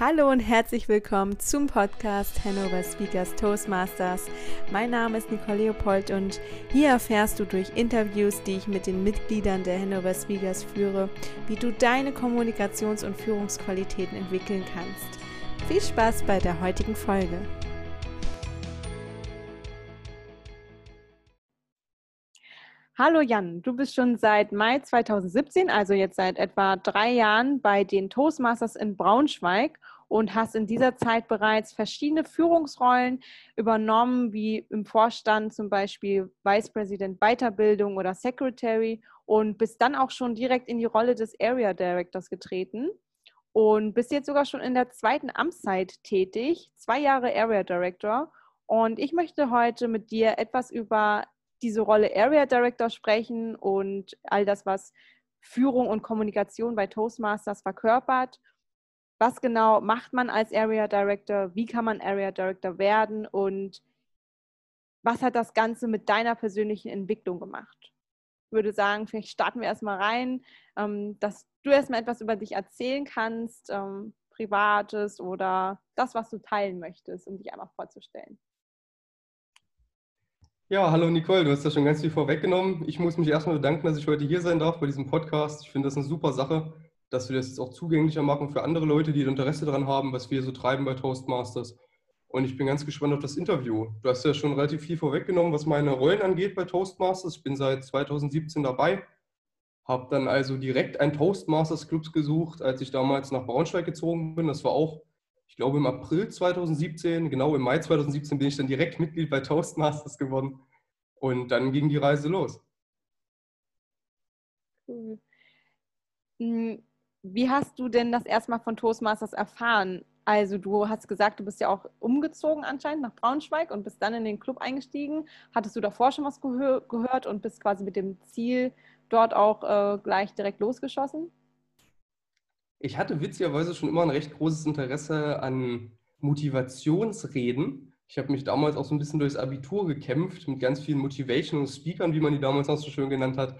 Hallo und herzlich willkommen zum Podcast Hannover Speakers Toastmasters. Mein Name ist Nicole Leopold und hier erfährst du durch Interviews, die ich mit den Mitgliedern der Hannover Speakers führe, wie du deine Kommunikations- und Führungsqualitäten entwickeln kannst. Viel Spaß bei der heutigen Folge. Hallo Jan, du bist schon seit Mai 2017, also jetzt seit etwa drei Jahren, bei den Toastmasters in Braunschweig und hast in dieser Zeit bereits verschiedene Führungsrollen übernommen, wie im Vorstand zum Beispiel Vice President Weiterbildung oder Secretary und bist dann auch schon direkt in die Rolle des Area Directors getreten und bist jetzt sogar schon in der zweiten Amtszeit tätig, zwei Jahre Area Director. Und ich möchte heute mit dir etwas über diese Rolle Area Director sprechen und all das, was Führung und Kommunikation bei Toastmasters verkörpert. Was genau macht man als Area Director? Wie kann man Area Director werden? Und was hat das Ganze mit deiner persönlichen Entwicklung gemacht? Ich würde sagen, vielleicht starten wir erstmal rein, ähm, dass du erstmal etwas über dich erzählen kannst, ähm, Privates oder das, was du teilen möchtest, um dich einmal vorzustellen. Ja, hallo Nicole, du hast ja schon ganz viel vorweggenommen. Ich muss mich erstmal bedanken, dass ich heute hier sein darf bei diesem Podcast. Ich finde das eine super Sache, dass wir das jetzt auch zugänglicher machen für andere Leute, die Interesse daran haben, was wir so treiben bei Toastmasters. Und ich bin ganz gespannt auf das Interview. Du hast ja schon relativ viel vorweggenommen, was meine Rollen angeht bei Toastmasters. Ich bin seit 2017 dabei, habe dann also direkt einen Toastmasters Club gesucht, als ich damals nach Braunschweig gezogen bin. Das war auch glaube im April 2017, genau im Mai 2017 bin ich dann direkt Mitglied bei Toastmasters geworden. Und dann ging die Reise los. Cool. Hm, wie hast du denn das erstmal von Toastmasters erfahren? Also du hast gesagt, du bist ja auch umgezogen anscheinend nach Braunschweig und bist dann in den Club eingestiegen. Hattest du davor schon was gehör gehört und bist quasi mit dem Ziel dort auch äh, gleich direkt losgeschossen? Ich hatte witzigerweise schon immer ein recht großes Interesse an Motivationsreden. Ich habe mich damals auch so ein bisschen durchs Abitur gekämpft mit ganz vielen Motivational Speakern, wie man die damals noch so schön genannt hat.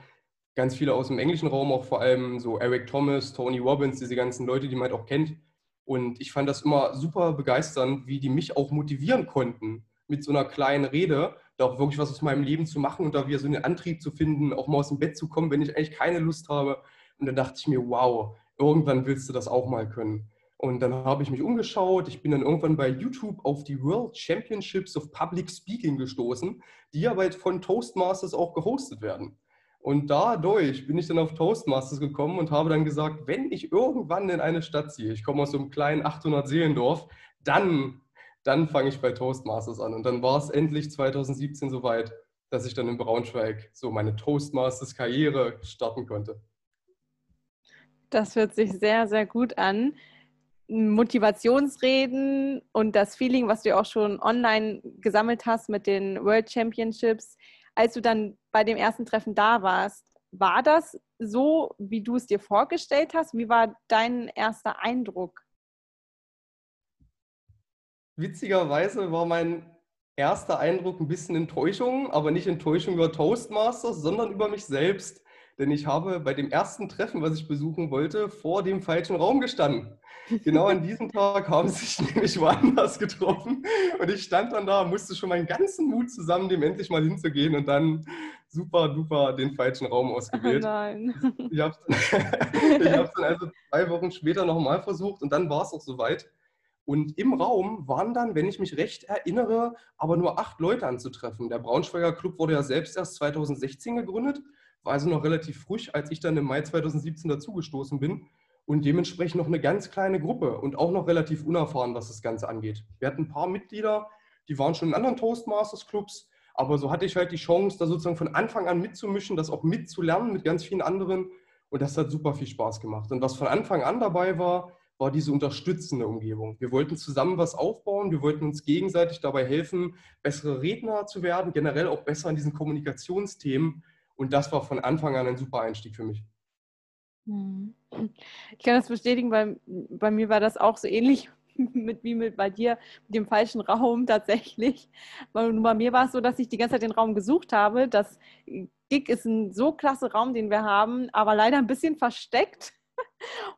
Ganz viele aus dem englischen Raum, auch vor allem so Eric Thomas, Tony Robbins, diese ganzen Leute, die man halt auch kennt. Und ich fand das immer super begeisternd, wie die mich auch motivieren konnten, mit so einer kleinen Rede, da auch wirklich was aus meinem Leben zu machen und da wieder so einen Antrieb zu finden, auch mal aus dem Bett zu kommen, wenn ich eigentlich keine Lust habe. Und dann dachte ich mir, wow, irgendwann willst du das auch mal können. Und dann habe ich mich umgeschaut. Ich bin dann irgendwann bei YouTube auf die World Championships of Public Speaking gestoßen, die aber von Toastmasters auch gehostet werden. Und dadurch bin ich dann auf Toastmasters gekommen und habe dann gesagt, wenn ich irgendwann in eine Stadt ziehe, ich komme aus so einem kleinen 800-Seelendorf, dann, dann fange ich bei Toastmasters an. Und dann war es endlich 2017 soweit, dass ich dann in Braunschweig so meine Toastmasters-Karriere starten konnte. Das hört sich sehr, sehr gut an. Motivationsreden und das Feeling, was du auch schon online gesammelt hast mit den World Championships, als du dann bei dem ersten Treffen da warst, war das so, wie du es dir vorgestellt hast? Wie war dein erster Eindruck? Witzigerweise war mein erster Eindruck ein bisschen Enttäuschung, aber nicht Enttäuschung über Toastmasters, sondern über mich selbst denn ich habe bei dem ersten Treffen, was ich besuchen wollte, vor dem falschen Raum gestanden. Genau an diesem Tag haben sie sich nämlich woanders getroffen und ich stand dann da, musste schon meinen ganzen Mut zusammen, dem endlich mal hinzugehen und dann super duper den falschen Raum ausgewählt. Oh nein. Ich habe es dann also zwei Wochen später nochmal versucht und dann war es auch soweit. Und im Raum waren dann, wenn ich mich recht erinnere, aber nur acht Leute anzutreffen. Der Braunschweiger Club wurde ja selbst erst 2016 gegründet war also noch relativ frisch, als ich dann im Mai 2017 dazugestoßen bin und dementsprechend noch eine ganz kleine Gruppe und auch noch relativ unerfahren, was das Ganze angeht. Wir hatten ein paar Mitglieder, die waren schon in anderen Toastmasters-Clubs, aber so hatte ich halt die Chance, da sozusagen von Anfang an mitzumischen, das auch mitzulernen mit ganz vielen anderen und das hat super viel Spaß gemacht. Und was von Anfang an dabei war, war diese unterstützende Umgebung. Wir wollten zusammen was aufbauen, wir wollten uns gegenseitig dabei helfen, bessere Redner zu werden, generell auch besser in diesen Kommunikationsthemen und das war von Anfang an ein super Einstieg für mich. Hm. Ich kann das bestätigen, weil bei mir war das auch so ähnlich mit, wie mit bei dir, mit dem falschen Raum tatsächlich. Weil bei mir war es so, dass ich die ganze Zeit den Raum gesucht habe. Das Gig ist ein so klasse Raum, den wir haben, aber leider ein bisschen versteckt.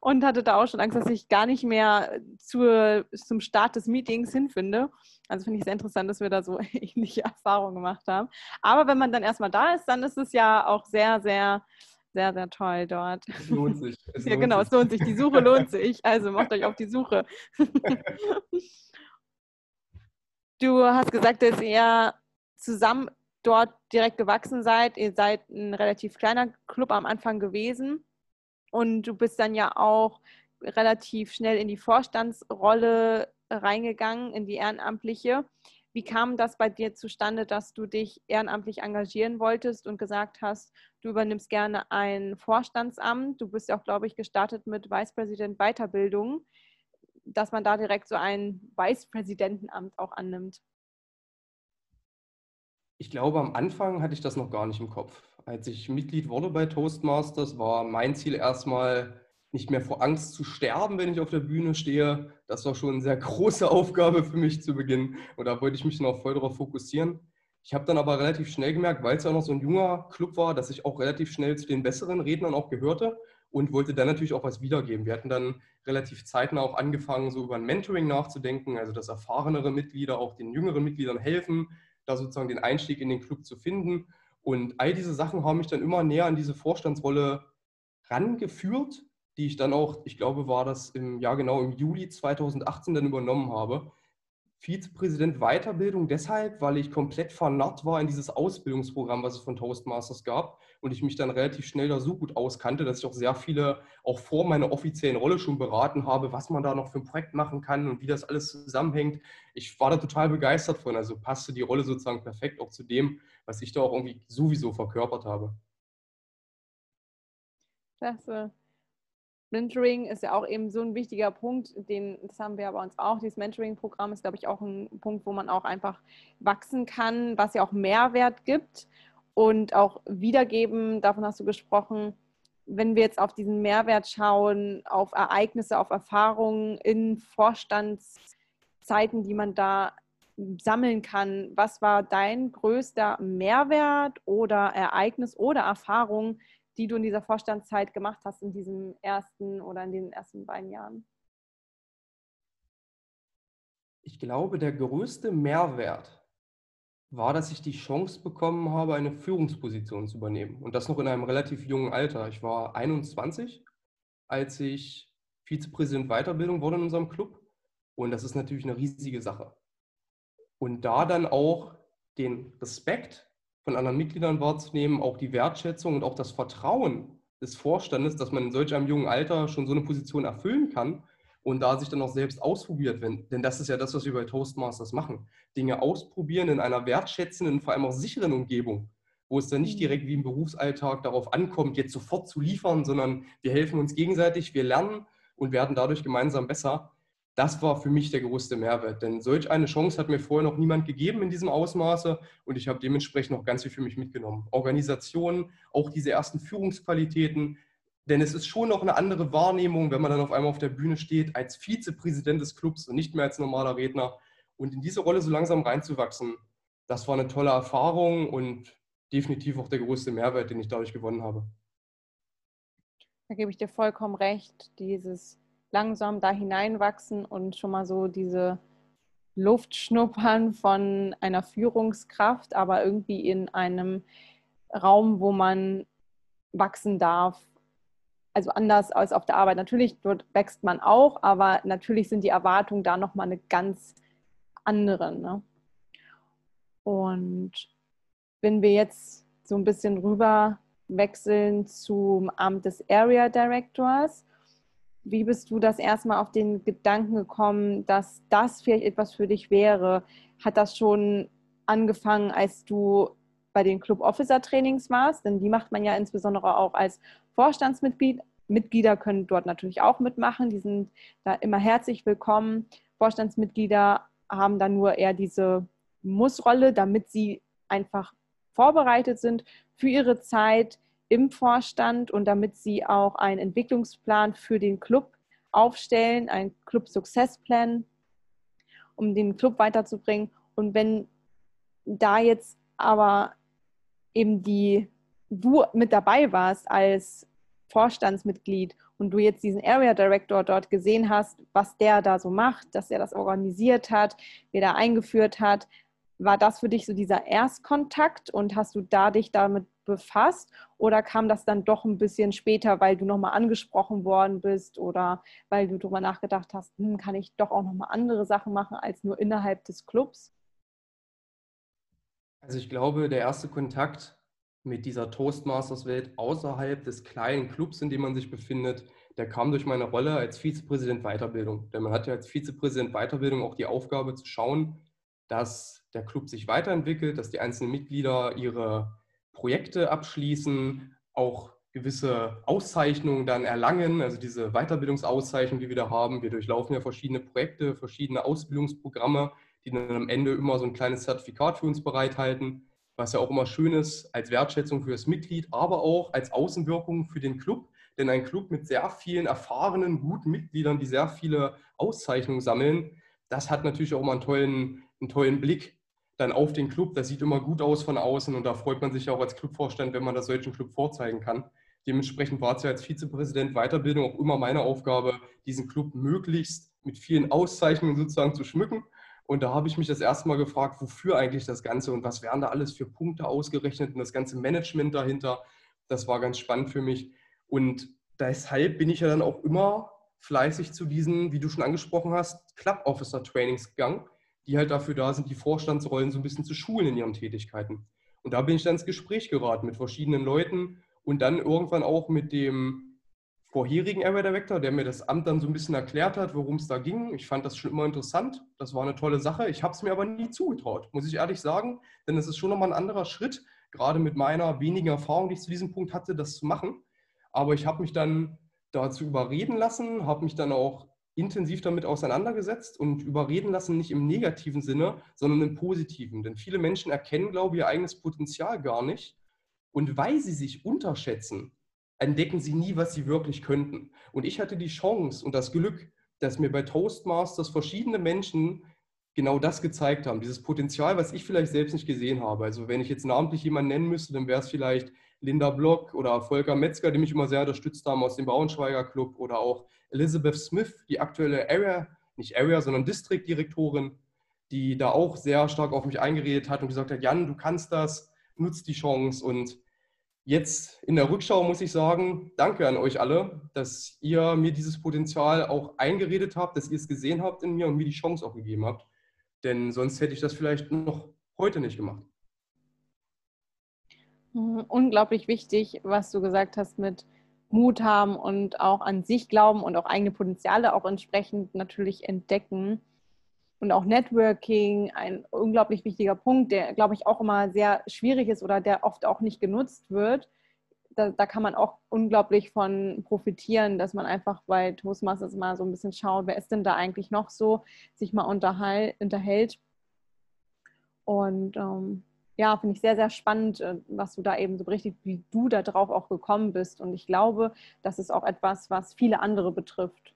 Und hatte da auch schon Angst, dass ich gar nicht mehr zur, zum Start des Meetings hinfinde. Also finde ich sehr interessant, dass wir da so ähnliche Erfahrungen gemacht haben. Aber wenn man dann erstmal da ist, dann ist es ja auch sehr, sehr, sehr, sehr toll dort. Es lohnt sich. Es ja, genau, sich. es lohnt sich. Die Suche lohnt sich. Also macht euch auf die Suche. du hast gesagt, dass ihr zusammen dort direkt gewachsen seid. Ihr seid ein relativ kleiner Club am Anfang gewesen und du bist dann ja auch relativ schnell in die Vorstandsrolle reingegangen, in die ehrenamtliche. Wie kam das bei dir zustande, dass du dich ehrenamtlich engagieren wolltest und gesagt hast, du übernimmst gerne ein Vorstandsamt? Du bist ja auch, glaube ich, gestartet mit Vice President Weiterbildung, dass man da direkt so ein Vice Präsidentenamt auch annimmt. Ich glaube, am Anfang hatte ich das noch gar nicht im Kopf. Als ich Mitglied wurde bei Toastmasters, war mein Ziel erstmal, nicht mehr vor Angst zu sterben, wenn ich auf der Bühne stehe. Das war schon eine sehr große Aufgabe für mich zu Beginn. Und da wollte ich mich noch voll darauf fokussieren. Ich habe dann aber relativ schnell gemerkt, weil es ja noch so ein junger Club war, dass ich auch relativ schnell zu den besseren Rednern auch gehörte und wollte dann natürlich auch was wiedergeben. Wir hatten dann relativ zeitnah auch angefangen, so über ein Mentoring nachzudenken, also dass erfahrenere Mitglieder auch den jüngeren Mitgliedern helfen, da sozusagen den Einstieg in den Club zu finden. Und all diese Sachen haben mich dann immer näher an diese Vorstandsrolle rangeführt, die ich dann auch, ich glaube, war das im Jahr genau im Juli 2018 dann übernommen habe. Vizepräsident Weiterbildung deshalb, weil ich komplett vernarrt war in dieses Ausbildungsprogramm, was es von Toastmasters gab und ich mich dann relativ schnell da so gut auskannte, dass ich auch sehr viele, auch vor meiner offiziellen Rolle schon beraten habe, was man da noch für ein Projekt machen kann und wie das alles zusammenhängt. Ich war da total begeistert von, also passte die Rolle sozusagen perfekt auch zu dem, was ich da auch irgendwie sowieso verkörpert habe. Klasse. Mentoring ist ja auch eben so ein wichtiger Punkt, den, das haben wir bei uns auch. Dieses Mentoring-Programm ist, glaube ich, auch ein Punkt, wo man auch einfach wachsen kann, was ja auch Mehrwert gibt und auch wiedergeben, davon hast du gesprochen. Wenn wir jetzt auf diesen Mehrwert schauen, auf Ereignisse, auf Erfahrungen in Vorstandszeiten, die man da sammeln kann, was war dein größter Mehrwert oder Ereignis oder Erfahrung, die du in dieser Vorstandszeit gemacht hast, in diesem ersten oder in den ersten beiden Jahren? Ich glaube, der größte Mehrwert war, dass ich die Chance bekommen habe, eine Führungsposition zu übernehmen. Und das noch in einem relativ jungen Alter. Ich war 21, als ich Vizepräsident Weiterbildung wurde in unserem Club. Und das ist natürlich eine riesige Sache. Und da dann auch den Respekt von anderen Mitgliedern wahrzunehmen, auch die Wertschätzung und auch das Vertrauen des Vorstandes, dass man in solch einem jungen Alter schon so eine Position erfüllen kann und da sich dann auch selbst ausprobiert. Wenn, denn das ist ja das, was wir bei Toastmasters machen. Dinge ausprobieren in einer wertschätzenden, vor allem auch sicheren Umgebung, wo es dann nicht mhm. direkt wie im Berufsalltag darauf ankommt, jetzt sofort zu liefern, sondern wir helfen uns gegenseitig, wir lernen und werden dadurch gemeinsam besser das war für mich der größte Mehrwert. Denn solch eine Chance hat mir vorher noch niemand gegeben in diesem Ausmaße und ich habe dementsprechend noch ganz viel für mich mitgenommen. Organisation, auch diese ersten Führungsqualitäten. Denn es ist schon noch eine andere Wahrnehmung, wenn man dann auf einmal auf der Bühne steht als Vizepräsident des Clubs und nicht mehr als normaler Redner. Und in diese Rolle so langsam reinzuwachsen, das war eine tolle Erfahrung und definitiv auch der größte Mehrwert, den ich dadurch gewonnen habe. Da gebe ich dir vollkommen recht. Dieses langsam da hineinwachsen und schon mal so diese Luft schnuppern von einer Führungskraft, aber irgendwie in einem Raum, wo man wachsen darf. Also anders als auf der Arbeit. Natürlich, dort wächst man auch, aber natürlich sind die Erwartungen da nochmal eine ganz andere. Ne? Und wenn wir jetzt so ein bisschen rüber wechseln zum Amt des Area Directors, wie bist du das erstmal auf den Gedanken gekommen, dass das vielleicht etwas für dich wäre? Hat das schon angefangen, als du bei den Club Officer Trainings warst? Denn die macht man ja insbesondere auch als Vorstandsmitglied. Mitglieder können dort natürlich auch mitmachen. Die sind da immer herzlich willkommen. Vorstandsmitglieder haben dann nur eher diese Mussrolle, damit sie einfach vorbereitet sind für ihre Zeit im Vorstand und damit sie auch einen Entwicklungsplan für den Club aufstellen, einen Club Success Plan, um den Club weiterzubringen. Und wenn da jetzt aber eben die du mit dabei warst als Vorstandsmitglied und du jetzt diesen Area Director dort gesehen hast, was der da so macht, dass er das organisiert hat, wie er da eingeführt hat, war das für dich so dieser Erstkontakt und hast du da dich damit befasst oder kam das dann doch ein bisschen später, weil du nochmal angesprochen worden bist oder weil du darüber nachgedacht hast, hm, kann ich doch auch nochmal andere Sachen machen als nur innerhalb des Clubs? Also ich glaube, der erste Kontakt mit dieser Toastmasters-Welt außerhalb des kleinen Clubs, in dem man sich befindet, der kam durch meine Rolle als Vizepräsident Weiterbildung. Denn man hat ja als Vizepräsident Weiterbildung auch die Aufgabe zu schauen, dass der Club sich weiterentwickelt, dass die einzelnen Mitglieder ihre Projekte abschließen, auch gewisse Auszeichnungen dann erlangen, also diese Weiterbildungsauszeichnungen, die wir da haben. Wir durchlaufen ja verschiedene Projekte, verschiedene Ausbildungsprogramme, die dann am Ende immer so ein kleines Zertifikat für uns bereithalten, was ja auch immer schön ist als Wertschätzung für das Mitglied, aber auch als Außenwirkung für den Club. Denn ein Club mit sehr vielen erfahrenen, guten Mitgliedern, die sehr viele Auszeichnungen sammeln, das hat natürlich auch immer einen tollen einen tollen Blick dann auf den Club. Das sieht immer gut aus von außen und da freut man sich auch als Clubvorstand, wenn man das solchen Club vorzeigen kann. Dementsprechend war es ja als Vizepräsident Weiterbildung auch immer meine Aufgabe, diesen Club möglichst mit vielen Auszeichnungen sozusagen zu schmücken. Und da habe ich mich das erste Mal gefragt, wofür eigentlich das Ganze und was wären da alles für Punkte ausgerechnet und das ganze Management dahinter. Das war ganz spannend für mich. Und deshalb bin ich ja dann auch immer fleißig zu diesen, wie du schon angesprochen hast, Club Officer Trainings gegangen die halt dafür da sind, die Vorstandsrollen so ein bisschen zu schulen in ihren Tätigkeiten. Und da bin ich dann ins Gespräch geraten mit verschiedenen Leuten und dann irgendwann auch mit dem vorherigen Area Director, der mir das Amt dann so ein bisschen erklärt hat, worum es da ging. Ich fand das schon immer interessant. Das war eine tolle Sache. Ich habe es mir aber nie zugetraut, muss ich ehrlich sagen, denn es ist schon nochmal ein anderer Schritt, gerade mit meiner wenigen Erfahrung, die ich zu diesem Punkt hatte, das zu machen. Aber ich habe mich dann dazu überreden lassen, habe mich dann auch intensiv damit auseinandergesetzt und überreden lassen, nicht im negativen Sinne, sondern im positiven. Denn viele Menschen erkennen, glaube ich, ihr eigenes Potenzial gar nicht. Und weil sie sich unterschätzen, entdecken sie nie, was sie wirklich könnten. Und ich hatte die Chance und das Glück, dass mir bei Toastmasters verschiedene Menschen genau das gezeigt haben, dieses Potenzial, was ich vielleicht selbst nicht gesehen habe. Also wenn ich jetzt namentlich jemanden nennen müsste, dann wäre es vielleicht Linda Block oder Volker Metzger, die mich immer sehr unterstützt haben aus dem Braunschweiger Club oder auch Elizabeth Smith, die aktuelle Area, nicht Area, sondern District-Direktorin, die da auch sehr stark auf mich eingeredet hat und gesagt hat, Jan, du kannst das, nutzt die Chance und jetzt in der Rückschau muss ich sagen, danke an euch alle, dass ihr mir dieses Potenzial auch eingeredet habt, dass ihr es gesehen habt in mir und mir die Chance auch gegeben habt. Denn sonst hätte ich das vielleicht noch heute nicht gemacht. Mhm, unglaublich wichtig, was du gesagt hast mit Mut haben und auch an sich glauben und auch eigene Potenziale auch entsprechend natürlich entdecken. Und auch Networking, ein unglaublich wichtiger Punkt, der, glaube ich, auch immer sehr schwierig ist oder der oft auch nicht genutzt wird. Da, da kann man auch unglaublich von profitieren, dass man einfach bei Toastmasters mal so ein bisschen schaut, wer ist denn da eigentlich noch so, sich mal unterhält. Und ähm, ja, finde ich sehr, sehr spannend, äh, was du da eben so berichtet, wie du da drauf auch gekommen bist. Und ich glaube, das ist auch etwas, was viele andere betrifft.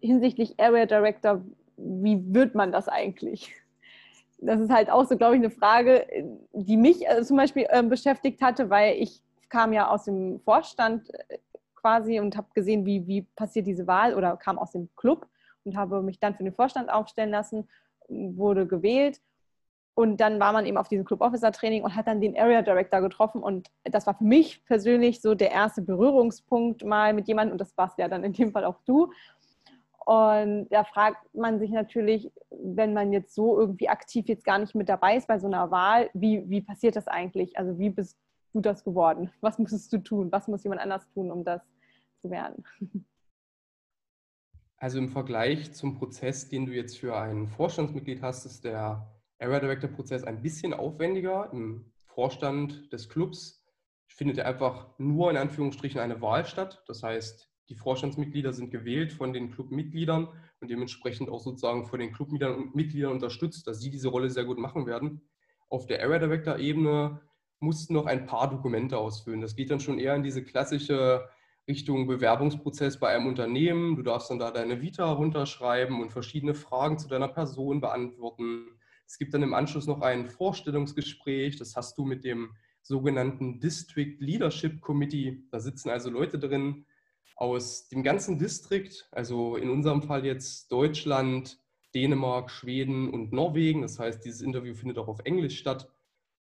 Hinsichtlich Area Director, wie wird man das eigentlich? Das ist halt auch so, glaube ich, eine Frage, die mich äh, zum Beispiel äh, beschäftigt hatte, weil ich kam ja aus dem Vorstand quasi und habe gesehen, wie, wie passiert diese Wahl oder kam aus dem Club und habe mich dann für den Vorstand aufstellen lassen, wurde gewählt und dann war man eben auf diesem Club Officer Training und hat dann den Area Director getroffen. Und das war für mich persönlich so der erste Berührungspunkt mal mit jemandem. Und das warst ja dann in dem Fall auch du. Und da fragt man sich natürlich, wenn man jetzt so irgendwie aktiv jetzt gar nicht mit dabei ist bei so einer Wahl, wie, wie passiert das eigentlich? Also wie bist du das geworden? Was musstest du tun? Was muss jemand anders tun, um das zu werden? Also im Vergleich zum Prozess, den du jetzt für ein Vorstandsmitglied hast, ist der Area Director Prozess ein bisschen aufwendiger. Im Vorstand des Clubs findet er einfach nur in Anführungsstrichen eine Wahl statt. Das heißt, die Vorstandsmitglieder sind gewählt von den Clubmitgliedern und dementsprechend auch sozusagen von den Clubmitgliedern unterstützt, dass sie diese Rolle sehr gut machen werden. Auf der Area Director Ebene mussten noch ein paar Dokumente ausfüllen. Das geht dann schon eher in diese klassische Richtung Bewerbungsprozess bei einem Unternehmen. Du darfst dann da deine Vita runterschreiben und verschiedene Fragen zu deiner Person beantworten. Es gibt dann im Anschluss noch ein Vorstellungsgespräch, das hast du mit dem sogenannten District Leadership Committee. Da sitzen also Leute drin aus dem ganzen Distrikt, also in unserem Fall jetzt Deutschland, Dänemark, Schweden und Norwegen. Das heißt, dieses Interview findet auch auf Englisch statt.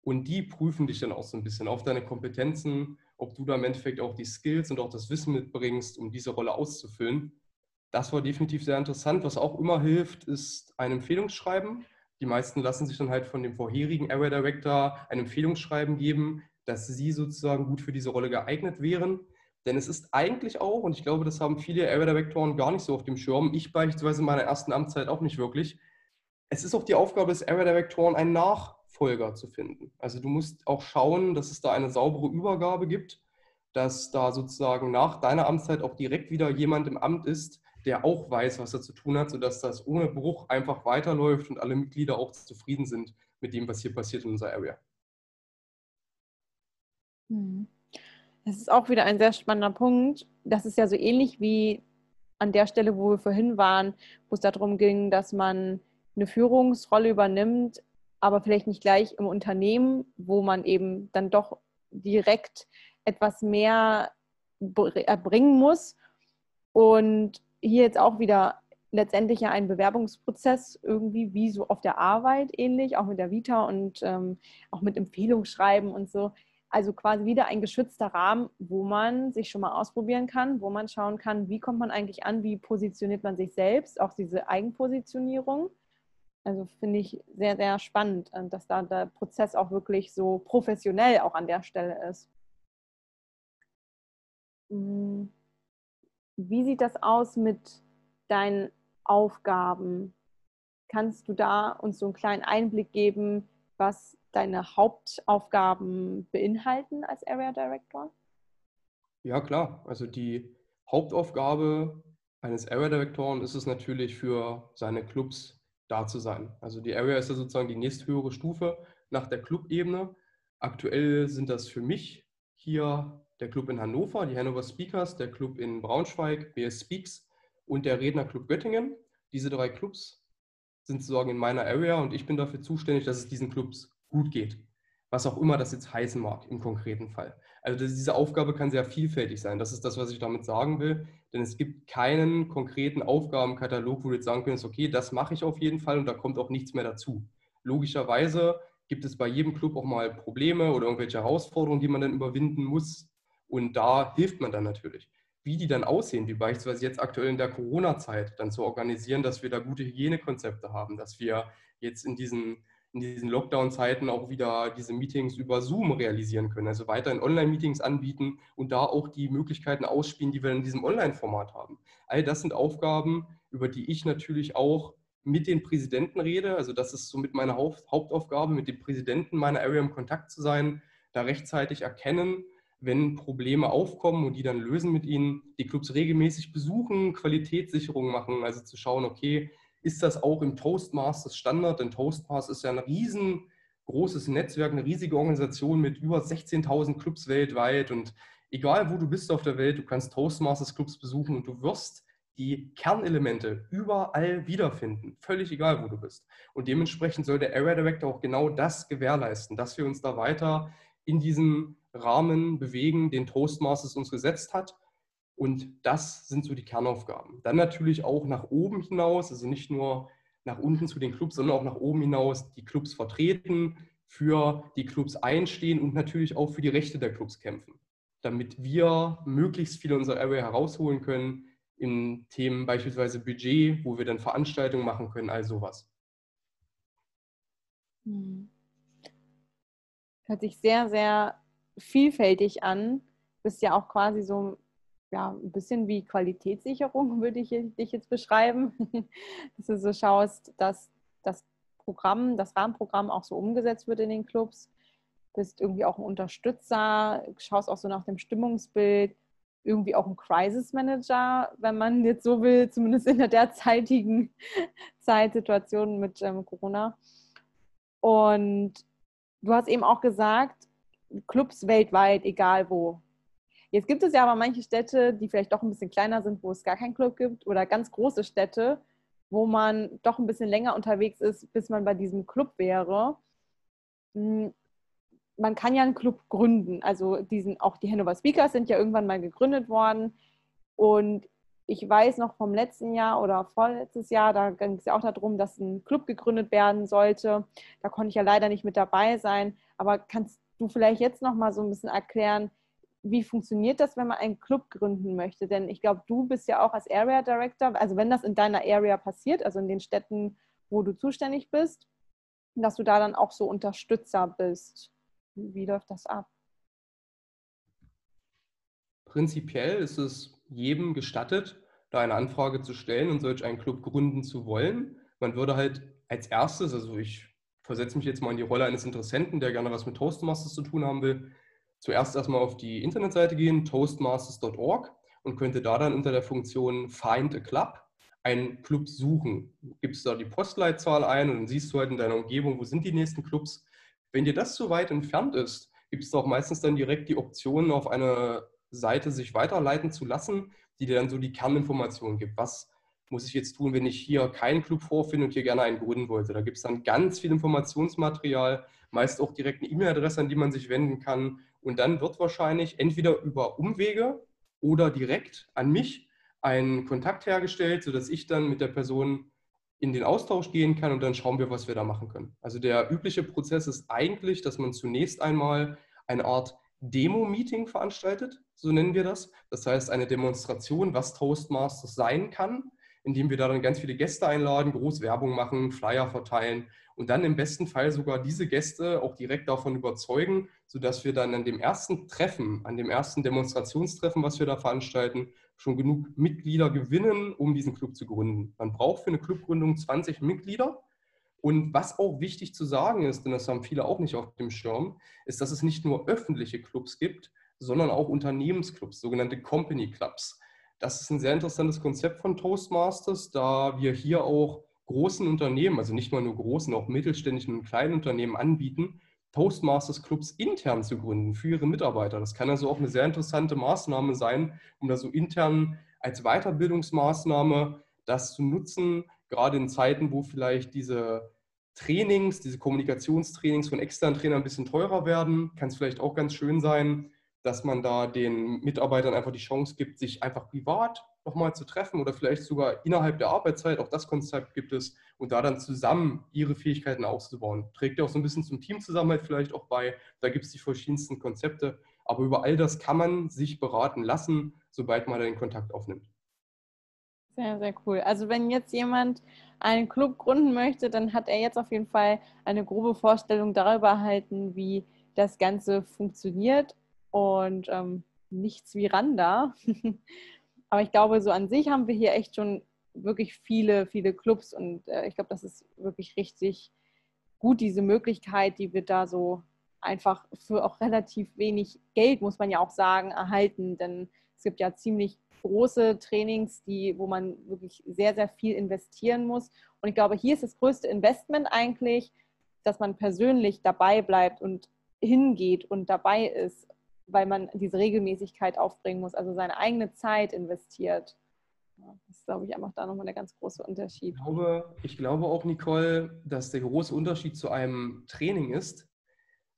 Und die prüfen dich dann auch so ein bisschen auf deine Kompetenzen, ob du da im Endeffekt auch die Skills und auch das Wissen mitbringst, um diese Rolle auszufüllen. Das war definitiv sehr interessant. Was auch immer hilft, ist ein Empfehlungsschreiben. Die meisten lassen sich dann halt von dem vorherigen Area Director ein Empfehlungsschreiben geben, dass sie sozusagen gut für diese Rolle geeignet wären. Denn es ist eigentlich auch, und ich glaube, das haben viele Area Directoren gar nicht so auf dem Schirm, ich beispielsweise in meiner ersten Amtszeit auch nicht wirklich, es ist auch die Aufgabe des Area Directoren, einen Nachfolger zu finden. Also du musst auch schauen, dass es da eine saubere Übergabe gibt, dass da sozusagen nach deiner Amtszeit auch direkt wieder jemand im Amt ist, der auch weiß, was er zu tun hat, sodass das ohne Bruch einfach weiterläuft und alle Mitglieder auch zufrieden sind mit dem, was hier passiert in unserer Area. Hm. Es ist auch wieder ein sehr spannender Punkt. Das ist ja so ähnlich wie an der Stelle, wo wir vorhin waren, wo es darum ging, dass man eine Führungsrolle übernimmt, aber vielleicht nicht gleich im Unternehmen, wo man eben dann doch direkt etwas mehr erbringen muss. Und hier jetzt auch wieder letztendlich ja ein Bewerbungsprozess irgendwie wie so auf der Arbeit ähnlich, auch mit der Vita und ähm, auch mit Empfehlungsschreiben und so. Also quasi wieder ein geschützter Rahmen, wo man sich schon mal ausprobieren kann, wo man schauen kann, wie kommt man eigentlich an, wie positioniert man sich selbst, auch diese Eigenpositionierung. Also finde ich sehr, sehr spannend, äh, dass da der Prozess auch wirklich so professionell auch an der Stelle ist. Hm. Wie sieht das aus mit deinen Aufgaben? Kannst du da uns so einen kleinen Einblick geben, was deine Hauptaufgaben beinhalten als Area Director? Ja, klar. Also die Hauptaufgabe eines Area Directoren ist es natürlich für seine Clubs da zu sein. Also die Area ist ja sozusagen die nächsthöhere Stufe nach der Clubebene. Aktuell sind das für mich hier der Club in Hannover, die Hannover Speakers, der Club in Braunschweig, BS Speaks und der Rednerclub Göttingen. Diese drei Clubs sind sozusagen in meiner Area und ich bin dafür zuständig, dass es diesen Clubs gut geht. Was auch immer das jetzt heißen mag im konkreten Fall. Also diese Aufgabe kann sehr vielfältig sein. Das ist das, was ich damit sagen will. Denn es gibt keinen konkreten Aufgabenkatalog, wo du jetzt sagen könntest, okay, das mache ich auf jeden Fall und da kommt auch nichts mehr dazu. Logischerweise gibt es bei jedem Club auch mal Probleme oder irgendwelche Herausforderungen, die man dann überwinden muss. Und da hilft man dann natürlich. Wie die dann aussehen, wie beispielsweise jetzt aktuell in der Corona-Zeit, dann zu organisieren, dass wir da gute Hygienekonzepte haben, dass wir jetzt in diesen, in diesen Lockdown-Zeiten auch wieder diese Meetings über Zoom realisieren können, also weiterhin Online-Meetings anbieten und da auch die Möglichkeiten ausspielen, die wir in diesem Online-Format haben. All das sind Aufgaben, über die ich natürlich auch mit den Präsidenten rede. Also das ist somit meine Hauptaufgabe, mit dem Präsidenten meiner Area im Kontakt zu sein, da rechtzeitig erkennen, wenn Probleme aufkommen und die dann lösen mit ihnen, die Clubs regelmäßig besuchen, Qualitätssicherung machen, also zu schauen, okay, ist das auch im Toastmasters Standard? Denn Toastmasters ist ja ein riesengroßes Netzwerk, eine riesige Organisation mit über 16.000 Clubs weltweit und egal wo du bist auf der Welt, du kannst Toastmasters Clubs besuchen und du wirst die Kernelemente überall wiederfinden, völlig egal, wo du bist. Und dementsprechend soll der Area Director auch genau das gewährleisten, dass wir uns da weiter in diesem Rahmen bewegen, den Toastmasters uns gesetzt hat. Und das sind so die Kernaufgaben. Dann natürlich auch nach oben hinaus, also nicht nur nach unten zu den Clubs, sondern auch nach oben hinaus die Clubs vertreten, für die Clubs einstehen und natürlich auch für die Rechte der Clubs kämpfen, damit wir möglichst viel unserer Area herausholen können in Themen beispielsweise Budget, wo wir dann Veranstaltungen machen können, all sowas. Hm. Hört sich sehr, sehr vielfältig an. Bist ja auch quasi so ja, ein bisschen wie Qualitätssicherung, würde ich dich jetzt beschreiben. dass du so schaust, dass das Programm, das Rahmenprogramm auch so umgesetzt wird in den Clubs. Bist irgendwie auch ein Unterstützer, schaust auch so nach dem Stimmungsbild, irgendwie auch ein Crisis Manager, wenn man jetzt so will, zumindest in der derzeitigen Zeitsituation mit ähm, Corona. Und du hast eben auch gesagt, Clubs weltweit, egal wo. Jetzt gibt es ja aber manche Städte, die vielleicht doch ein bisschen kleiner sind, wo es gar keinen Club gibt, oder ganz große Städte, wo man doch ein bisschen länger unterwegs ist, bis man bei diesem Club wäre. Hm, man kann ja einen Club gründen. Also diesen, auch die Hannover Speakers sind ja irgendwann mal gegründet worden. Und ich weiß noch vom letzten Jahr oder vorletztes Jahr, da ging es ja auch darum, dass ein Club gegründet werden sollte. Da konnte ich ja leider nicht mit dabei sein. Aber kannst du vielleicht jetzt noch mal so ein bisschen erklären, wie funktioniert das, wenn man einen Club gründen möchte? Denn ich glaube, du bist ja auch als Area Director, also wenn das in deiner Area passiert, also in den Städten, wo du zuständig bist, dass du da dann auch so Unterstützer bist. Wie läuft das ab? Prinzipiell ist es jedem gestattet, da eine Anfrage zu stellen und solch einen Club gründen zu wollen. Man würde halt als erstes, also ich versetze mich jetzt mal in die Rolle eines Interessenten, der gerne was mit Toastmasters zu tun haben will, zuerst erstmal auf die Internetseite gehen, toastmasters.org und könnte da dann unter der Funktion Find a Club einen Club suchen. Gibst da die Postleitzahl ein und dann siehst du halt in deiner Umgebung, wo sind die nächsten Clubs. Wenn dir das zu weit entfernt ist, gibt es auch meistens dann direkt die Option, auf eine Seite sich weiterleiten zu lassen, die dir dann so die Kerninformationen gibt. Was muss ich jetzt tun, wenn ich hier keinen Club vorfinde und hier gerne einen gründen wollte? Da gibt es dann ganz viel Informationsmaterial, meist auch direkt eine E-Mail-Adresse, an die man sich wenden kann. Und dann wird wahrscheinlich entweder über Umwege oder direkt an mich ein Kontakt hergestellt, sodass ich dann mit der Person in den Austausch gehen kann und dann schauen wir, was wir da machen können. Also der übliche Prozess ist eigentlich, dass man zunächst einmal eine Art Demo-Meeting veranstaltet, so nennen wir das. Das heißt eine Demonstration, was Toastmasters sein kann, indem wir da dann ganz viele Gäste einladen, groß Werbung machen, Flyer verteilen und dann im besten Fall sogar diese Gäste auch direkt davon überzeugen, sodass wir dann an dem ersten Treffen, an dem ersten Demonstrationstreffen, was wir da veranstalten, schon genug Mitglieder gewinnen, um diesen Club zu gründen. Man braucht für eine Clubgründung 20 Mitglieder. Und was auch wichtig zu sagen ist, denn das haben viele auch nicht auf dem Schirm, ist, dass es nicht nur öffentliche Clubs gibt, sondern auch Unternehmensclubs, sogenannte Company Clubs. Das ist ein sehr interessantes Konzept von Toastmasters, da wir hier auch großen Unternehmen, also nicht mal nur großen, auch mittelständischen und kleinen Unternehmen anbieten, Toastmasters Clubs intern zu gründen für ihre Mitarbeiter. Das kann also auch eine sehr interessante Maßnahme sein, um da so intern als Weiterbildungsmaßnahme das zu nutzen, gerade in Zeiten, wo vielleicht diese Trainings, diese Kommunikationstrainings von externen Trainern ein bisschen teurer werden, kann es vielleicht auch ganz schön sein, dass man da den Mitarbeitern einfach die Chance gibt, sich einfach privat nochmal zu treffen oder vielleicht sogar innerhalb der Arbeitszeit, auch das Konzept gibt es, und da dann zusammen ihre Fähigkeiten auszubauen. Trägt ja auch so ein bisschen zum Teamzusammenhalt vielleicht auch bei. Da gibt es die verschiedensten Konzepte. Aber über all das kann man sich beraten lassen, sobald man den Kontakt aufnimmt. Sehr, sehr cool. Also wenn jetzt jemand einen Club gründen möchte, dann hat er jetzt auf jeden Fall eine grobe Vorstellung darüber erhalten, wie das Ganze funktioniert und ähm, nichts wie Randa. Aber ich glaube, so an sich haben wir hier echt schon wirklich viele, viele Clubs und äh, ich glaube, das ist wirklich richtig gut, diese Möglichkeit, die wir da so einfach für auch relativ wenig Geld, muss man ja auch sagen, erhalten. Denn es gibt ja ziemlich große Trainings, die, wo man wirklich sehr, sehr viel investieren muss. Und ich glaube, hier ist das größte Investment eigentlich, dass man persönlich dabei bleibt und hingeht und dabei ist weil man diese Regelmäßigkeit aufbringen muss, also seine eigene Zeit investiert. Das ist, glaube ich, einfach da nochmal der ganz große Unterschied. Ich glaube, ich glaube auch, Nicole, dass der große Unterschied zu einem Training ist,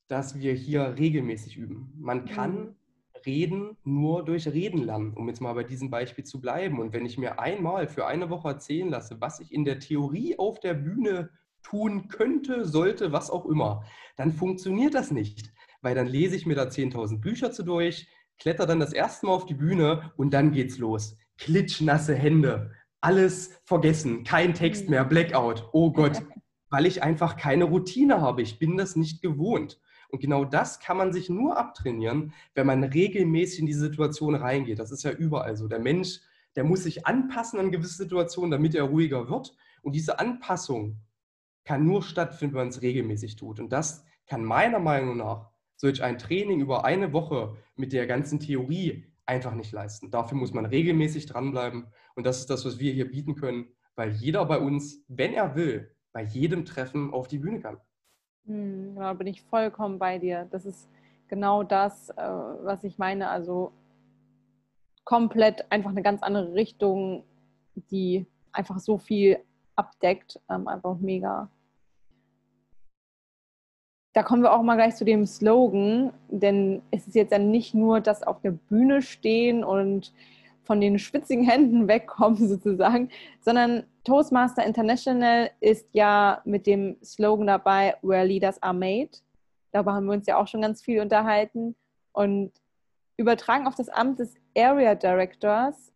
dass wir hier regelmäßig üben. Man kann mhm. Reden nur durch Reden lernen, um jetzt mal bei diesem Beispiel zu bleiben. Und wenn ich mir einmal für eine Woche erzählen lasse, was ich in der Theorie auf der Bühne tun könnte, sollte, was auch immer, dann funktioniert das nicht weil dann lese ich mir da 10.000 Bücher zu durch, kletter dann das erste Mal auf die Bühne und dann geht's los. Klitschnasse Hände, alles vergessen, kein Text mehr, Blackout. Oh Gott, weil ich einfach keine Routine habe. Ich bin das nicht gewohnt. Und genau das kann man sich nur abtrainieren, wenn man regelmäßig in diese Situation reingeht. Das ist ja überall so. Der Mensch, der muss sich anpassen an gewisse Situationen, damit er ruhiger wird. Und diese Anpassung kann nur stattfinden, wenn man es regelmäßig tut. Und das kann meiner Meinung nach solch ein Training über eine Woche mit der ganzen Theorie einfach nicht leisten. Dafür muss man regelmäßig dranbleiben und das ist das, was wir hier bieten können, weil jeder bei uns, wenn er will, bei jedem Treffen auf die Bühne kann. Genau, bin ich vollkommen bei dir. Das ist genau das, äh, was ich meine. Also komplett einfach eine ganz andere Richtung, die einfach so viel abdeckt. Ähm, einfach mega da kommen wir auch mal gleich zu dem Slogan, denn es ist jetzt ja nicht nur das auf der Bühne stehen und von den schwitzigen Händen wegkommen sozusagen, sondern Toastmaster International ist ja mit dem Slogan dabei, Where Leaders Are Made. Darüber haben wir uns ja auch schon ganz viel unterhalten. Und übertragen auf das Amt des Area Directors,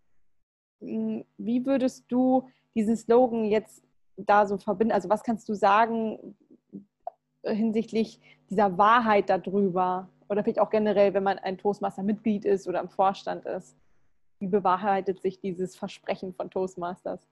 hm, wie würdest du diesen Slogan jetzt da so verbinden? Also was kannst du sagen hinsichtlich dieser Wahrheit darüber? Oder vielleicht auch generell, wenn man ein Toastmaster-Mitglied ist oder im Vorstand ist. Wie bewahrheitet sich dieses Versprechen von Toastmasters?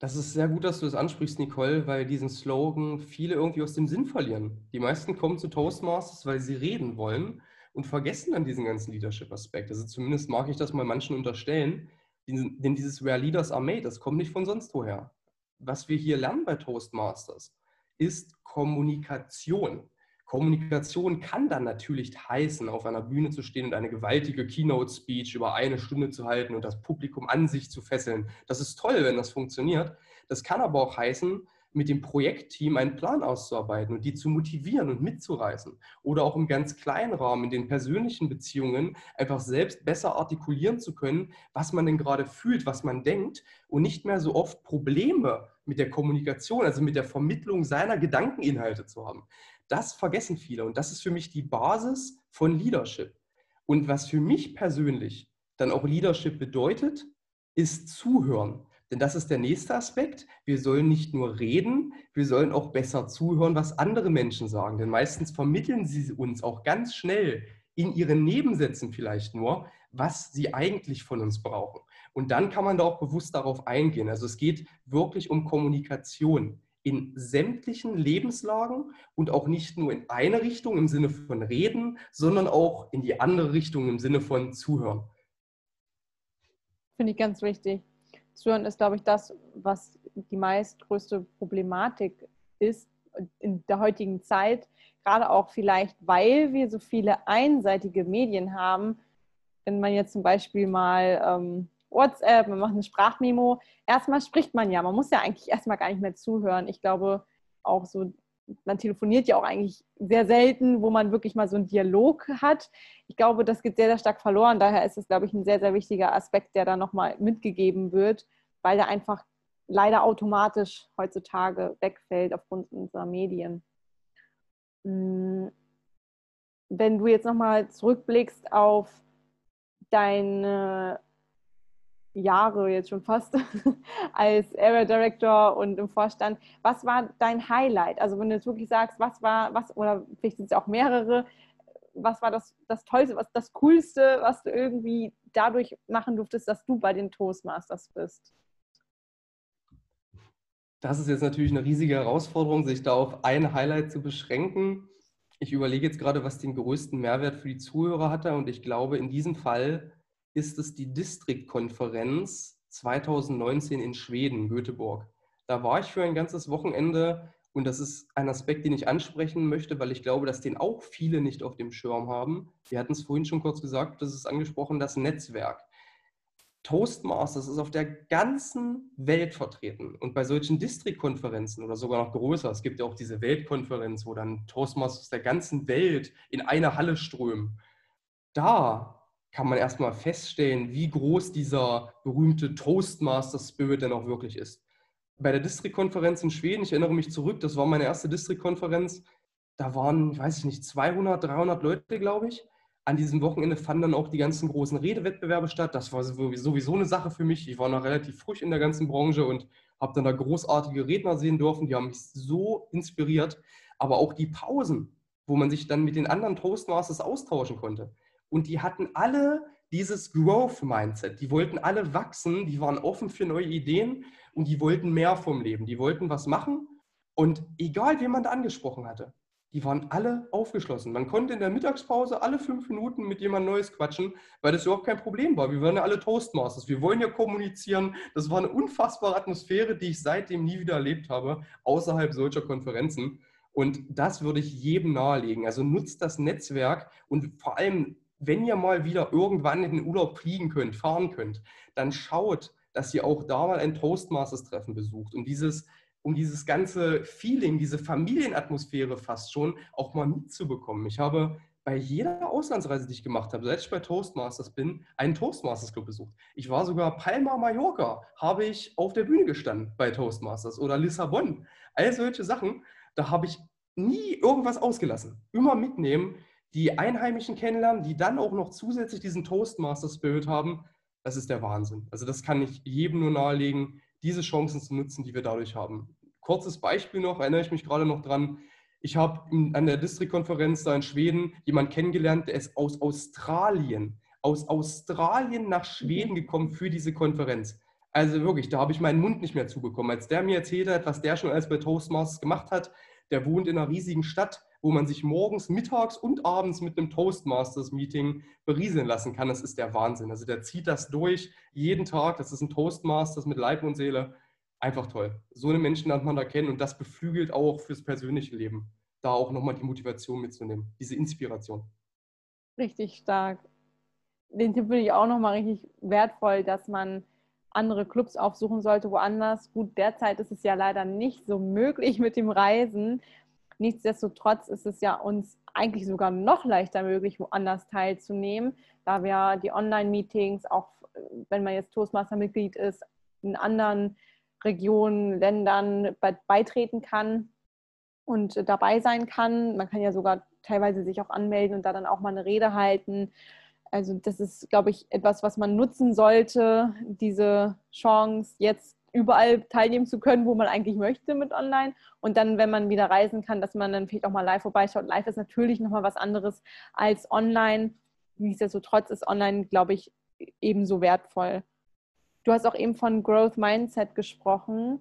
Das ist sehr gut, dass du das ansprichst, Nicole, weil diesen Slogan viele irgendwie aus dem Sinn verlieren. Die meisten kommen zu Toastmasters, weil sie reden wollen und vergessen dann diesen ganzen Leadership-Aspekt. Also zumindest mag ich das mal manchen unterstellen, denn dieses Where Leaders are made, das kommt nicht von sonst woher. Was wir hier lernen bei Toastmasters, ist Kommunikation. Kommunikation kann dann natürlich heißen, auf einer Bühne zu stehen und eine gewaltige Keynote-Speech über eine Stunde zu halten und das Publikum an sich zu fesseln. Das ist toll, wenn das funktioniert. Das kann aber auch heißen, mit dem Projektteam einen Plan auszuarbeiten und die zu motivieren und mitzureißen. Oder auch im ganz kleinen Rahmen, in den persönlichen Beziehungen, einfach selbst besser artikulieren zu können, was man denn gerade fühlt, was man denkt und nicht mehr so oft Probleme mit der Kommunikation, also mit der Vermittlung seiner Gedankeninhalte zu haben. Das vergessen viele und das ist für mich die Basis von Leadership. Und was für mich persönlich dann auch Leadership bedeutet, ist zuhören. Denn das ist der nächste Aspekt. Wir sollen nicht nur reden, wir sollen auch besser zuhören, was andere Menschen sagen. Denn meistens vermitteln sie uns auch ganz schnell in ihren Nebensätzen vielleicht nur, was sie eigentlich von uns brauchen. Und dann kann man da auch bewusst darauf eingehen. Also es geht wirklich um Kommunikation in sämtlichen Lebenslagen und auch nicht nur in eine Richtung im Sinne von Reden, sondern auch in die andere Richtung im Sinne von Zuhören. Finde ich ganz wichtig. Zuhören ist, glaube ich, das, was die meistgrößte Problematik ist in der heutigen Zeit. Gerade auch vielleicht, weil wir so viele einseitige Medien haben. Wenn man jetzt zum Beispiel mal ähm, WhatsApp, man macht eine Sprachmemo. Erstmal spricht man ja, man muss ja eigentlich erstmal gar nicht mehr zuhören. Ich glaube auch so, man telefoniert ja auch eigentlich sehr selten, wo man wirklich mal so einen Dialog hat. Ich glaube, das geht sehr, sehr stark verloren. Daher ist es, glaube ich, ein sehr, sehr wichtiger Aspekt, der da nochmal mitgegeben wird, weil der einfach leider automatisch heutzutage wegfällt aufgrund unserer Medien. Hm, wenn du jetzt nochmal zurückblickst auf deine Jahre jetzt schon fast als Area Director und im Vorstand. Was war dein Highlight? Also wenn du jetzt wirklich sagst, was war, was, oder vielleicht sind es auch mehrere, was war das, das Tollste, was das Coolste, was du irgendwie dadurch machen durftest, dass du bei den Toastmasters bist? Das ist jetzt natürlich eine riesige Herausforderung, sich da auf ein Highlight zu beschränken. Ich überlege jetzt gerade, was den größten Mehrwert für die Zuhörer hatte und ich glaube, in diesem Fall ist es die Distriktkonferenz 2019 in Schweden, Göteborg. Da war ich für ein ganzes Wochenende und das ist ein Aspekt, den ich ansprechen möchte, weil ich glaube, dass den auch viele nicht auf dem Schirm haben. Wir hatten es vorhin schon kurz gesagt, das ist angesprochen, das Netzwerk. Toastmasters ist auf der ganzen Welt vertreten. Und bei solchen Distriktkonferenzen oder sogar noch größer, es gibt ja auch diese Weltkonferenz, wo dann Toastmasters der ganzen Welt in eine Halle strömen. Da kann man erstmal feststellen, wie groß dieser berühmte Toastmaster-Spirit denn auch wirklich ist. Bei der Distriktkonferenz in Schweden, ich erinnere mich zurück, das war meine erste Distriktkonferenz, da waren, weiß ich nicht, 200, 300 Leute, glaube ich. An diesem Wochenende fanden dann auch die ganzen großen Redewettbewerbe statt. Das war sowieso eine Sache für mich. Ich war noch relativ frisch in der ganzen Branche und habe dann da großartige Redner sehen dürfen. Die haben mich so inspiriert. Aber auch die Pausen, wo man sich dann mit den anderen Toastmasters austauschen konnte und die hatten alle dieses Growth-Mindset. Die wollten alle wachsen, die waren offen für neue Ideen und die wollten mehr vom Leben. Die wollten was machen und egal, wen man da angesprochen hatte, die waren alle aufgeschlossen. Man konnte in der Mittagspause alle fünf Minuten mit jemand Neues quatschen, weil das überhaupt kein Problem war. Wir waren ja alle Toastmasters. Wir wollen ja kommunizieren. Das war eine unfassbare Atmosphäre, die ich seitdem nie wieder erlebt habe, außerhalb solcher Konferenzen. Und das würde ich jedem nahelegen. Also nutzt das Netzwerk und vor allem wenn ihr mal wieder irgendwann in den Urlaub fliegen könnt, fahren könnt, dann schaut, dass ihr auch da mal ein Toastmasters-Treffen besucht. Und dieses um dieses ganze Feeling, diese Familienatmosphäre fast schon auch mal mitzubekommen. Ich habe bei jeder Auslandsreise, die ich gemacht habe, seit ich bei Toastmasters bin, einen Toastmasters Club besucht. Ich war sogar Palma Mallorca, habe ich auf der Bühne gestanden bei Toastmasters oder Lissabon. All solche Sachen, da habe ich nie irgendwas ausgelassen. Immer mitnehmen, die Einheimischen kennenlernen, die dann auch noch zusätzlich diesen Toastmaster Spirit haben. Das ist der Wahnsinn. Also das kann ich jedem nur nahelegen, diese Chancen zu nutzen, die wir dadurch haben. Kurzes Beispiel noch, erinnere ich mich gerade noch dran. Ich habe an der Distriktkonferenz da in Schweden jemanden kennengelernt, der ist aus Australien, aus Australien nach Schweden gekommen für diese Konferenz. Also wirklich, da habe ich meinen Mund nicht mehr zubekommen. Als der mir erzählt hat, was der schon alles bei Toastmasters gemacht hat, der wohnt in einer riesigen Stadt, wo man sich morgens, mittags und abends mit einem Toastmasters-Meeting berieseln lassen kann. Das ist der Wahnsinn. Also der zieht das durch jeden Tag. Das ist ein Toastmasters mit Leib und Seele. Einfach toll. So eine Menschen lernt man da kennen und das beflügelt auch fürs persönliche Leben. Da auch nochmal die Motivation mitzunehmen, diese Inspiration. Richtig stark. Den Tipp finde ich auch nochmal richtig wertvoll, dass man andere Clubs aufsuchen sollte, woanders. Gut, derzeit ist es ja leider nicht so möglich mit dem Reisen. Nichtsdestotrotz ist es ja uns eigentlich sogar noch leichter möglich, woanders teilzunehmen, da wir die Online-Meetings, auch wenn man jetzt Toastmaster-Mitglied ist, in anderen Regionen, Ländern beitreten kann und dabei sein kann. Man kann ja sogar teilweise sich auch anmelden und da dann auch mal eine Rede halten. Also das ist, glaube ich, etwas, was man nutzen sollte, diese Chance, jetzt überall teilnehmen zu können, wo man eigentlich möchte mit online. Und dann, wenn man wieder reisen kann, dass man dann vielleicht auch mal live vorbeischaut. Live ist natürlich nochmal was anderes als online. Nichtsdestotrotz ist online, glaube ich, ebenso wertvoll. Du hast auch eben von Growth Mindset gesprochen.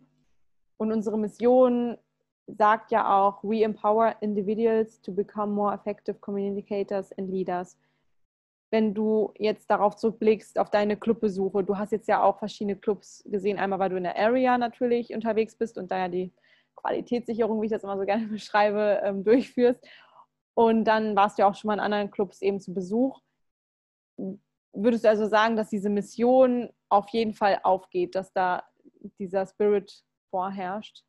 Und unsere Mission sagt ja auch, we empower individuals to become more effective communicators and leaders wenn du jetzt darauf zurückblickst, auf deine Clubbesuche, du hast jetzt ja auch verschiedene Clubs gesehen, einmal weil du in der Area natürlich unterwegs bist und da ja die Qualitätssicherung, wie ich das immer so gerne beschreibe, ähm, durchführst. Und dann warst du ja auch schon mal in anderen Clubs eben zu Besuch. Würdest du also sagen, dass diese Mission auf jeden Fall aufgeht, dass da dieser Spirit vorherrscht?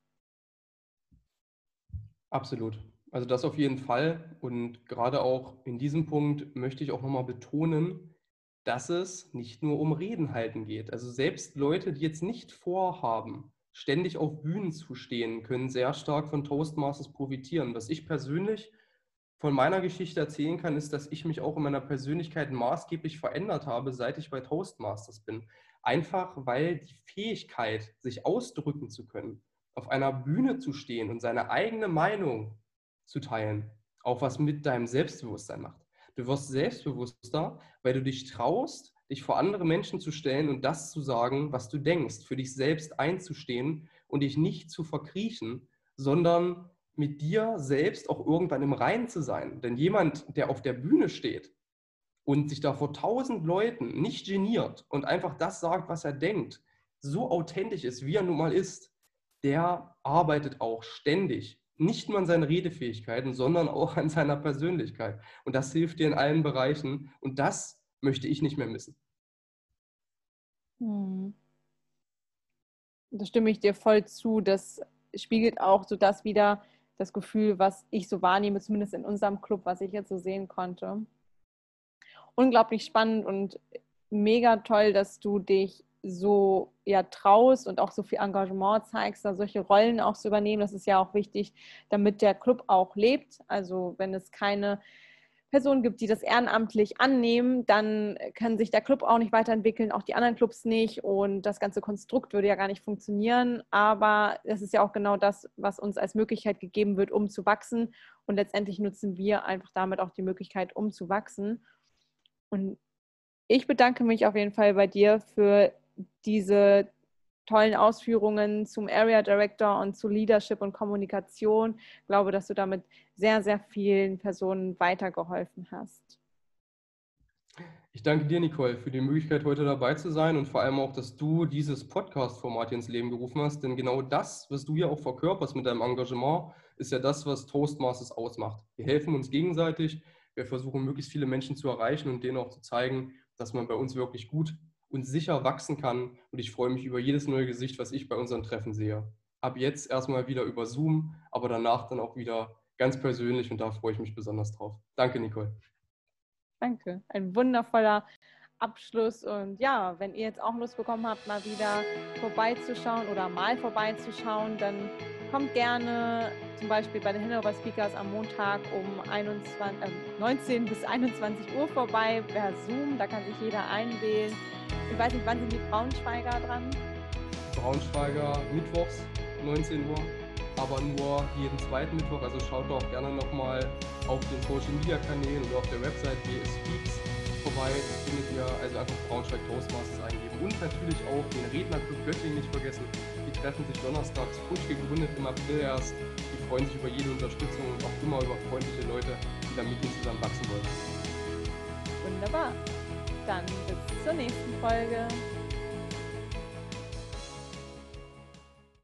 Absolut. Also das auf jeden Fall. Und gerade auch in diesem Punkt möchte ich auch nochmal betonen, dass es nicht nur um Reden halten geht. Also selbst Leute, die jetzt nicht vorhaben, ständig auf Bühnen zu stehen, können sehr stark von Toastmasters profitieren. Was ich persönlich von meiner Geschichte erzählen kann, ist, dass ich mich auch in meiner Persönlichkeit maßgeblich verändert habe, seit ich bei Toastmasters bin. Einfach weil die Fähigkeit, sich ausdrücken zu können, auf einer Bühne zu stehen und seine eigene Meinung zu teilen. Auch was mit deinem Selbstbewusstsein macht. Du wirst selbstbewusster, weil du dich traust, dich vor andere Menschen zu stellen und das zu sagen, was du denkst, für dich selbst einzustehen und dich nicht zu verkriechen, sondern mit dir selbst auch irgendwann im Reinen zu sein. Denn jemand, der auf der Bühne steht und sich da vor tausend Leuten nicht geniert und einfach das sagt, was er denkt, so authentisch ist, wie er nun mal ist, der arbeitet auch ständig nicht nur an seinen Redefähigkeiten, sondern auch an seiner Persönlichkeit. Und das hilft dir in allen Bereichen. Und das möchte ich nicht mehr missen. Hm. Da stimme ich dir voll zu. Das spiegelt auch so das wieder, das Gefühl, was ich so wahrnehme, zumindest in unserem Club, was ich jetzt so sehen konnte. Unglaublich spannend und mega toll, dass du dich so ja traust und auch so viel Engagement zeigst, da solche Rollen auch zu übernehmen. Das ist ja auch wichtig, damit der Club auch lebt. Also wenn es keine Personen gibt, die das ehrenamtlich annehmen, dann kann sich der Club auch nicht weiterentwickeln, auch die anderen Clubs nicht und das ganze Konstrukt würde ja gar nicht funktionieren. Aber das ist ja auch genau das, was uns als Möglichkeit gegeben wird, um zu wachsen und letztendlich nutzen wir einfach damit auch die Möglichkeit, um zu wachsen. Und ich bedanke mich auf jeden Fall bei dir für diese tollen Ausführungen zum Area Director und zu Leadership und Kommunikation. Ich glaube, dass du damit sehr, sehr vielen Personen weitergeholfen hast. Ich danke dir, Nicole, für die Möglichkeit, heute dabei zu sein und vor allem auch, dass du dieses Podcast-Format ins Leben gerufen hast. Denn genau das, was du ja auch verkörperst mit deinem Engagement, ist ja das, was Toastmasters ausmacht. Wir helfen uns gegenseitig. Wir versuchen, möglichst viele Menschen zu erreichen und denen auch zu zeigen, dass man bei uns wirklich gut und sicher wachsen kann. Und ich freue mich über jedes neue Gesicht, was ich bei unseren Treffen sehe. ab jetzt erstmal wieder über Zoom, aber danach dann auch wieder ganz persönlich und da freue ich mich besonders drauf. Danke, Nicole. Danke. Ein wundervoller Abschluss. Und ja, wenn ihr jetzt auch Lust bekommen habt, mal wieder vorbeizuschauen oder mal vorbeizuschauen, dann kommt gerne zum Beispiel bei den Hannover Speakers am Montag um 21, äh, 19 bis 21 Uhr vorbei per Zoom. Da kann sich jeder einwählen. Ich weiß nicht, wann sind die Braunschweiger dran? Braunschweiger mittwochs 19 Uhr, aber nur jeden zweiten Mittwoch. Also schaut doch gerne nochmal auf den Social Media Kanälen oder auf der Website BS Speaks vorbei. Findet ihr also einfach Braunschweig Toastmasters eingeben. Und natürlich auch den Rednerclub Göttingen nicht vergessen. Die treffen sich donnerstags, frisch gegründet im April erst. Die freuen sich über jede Unterstützung und auch immer über freundliche Leute, die da mit ihnen zusammen wachsen wollen. Wunderbar. Dann bis zur nächsten Folge.